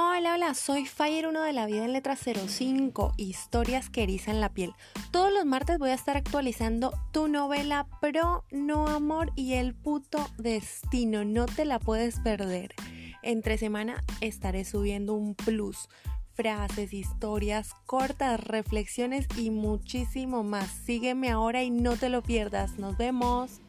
Hola, hola, soy Fire 1 de la vida en letra 05, historias que erizan la piel. Todos los martes voy a estar actualizando tu novela Pro, No Amor y El puto destino, no te la puedes perder. Entre semana estaré subiendo un plus, frases, historias cortas, reflexiones y muchísimo más. Sígueme ahora y no te lo pierdas. Nos vemos.